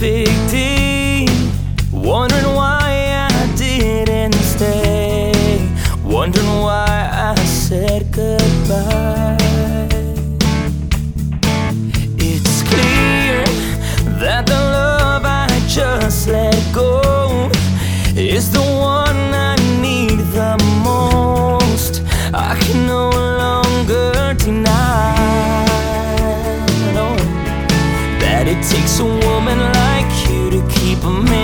perfect day. Wondering why I didn't stay. Wondering why I said goodbye. It's clear that the love I just let go is the you to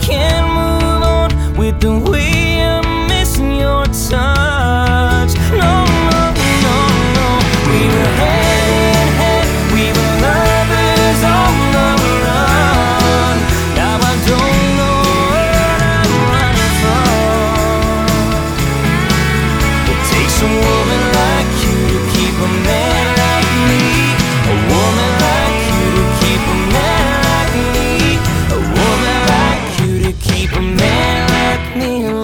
can't move on with the way I'm missing your touch. Keep a man like me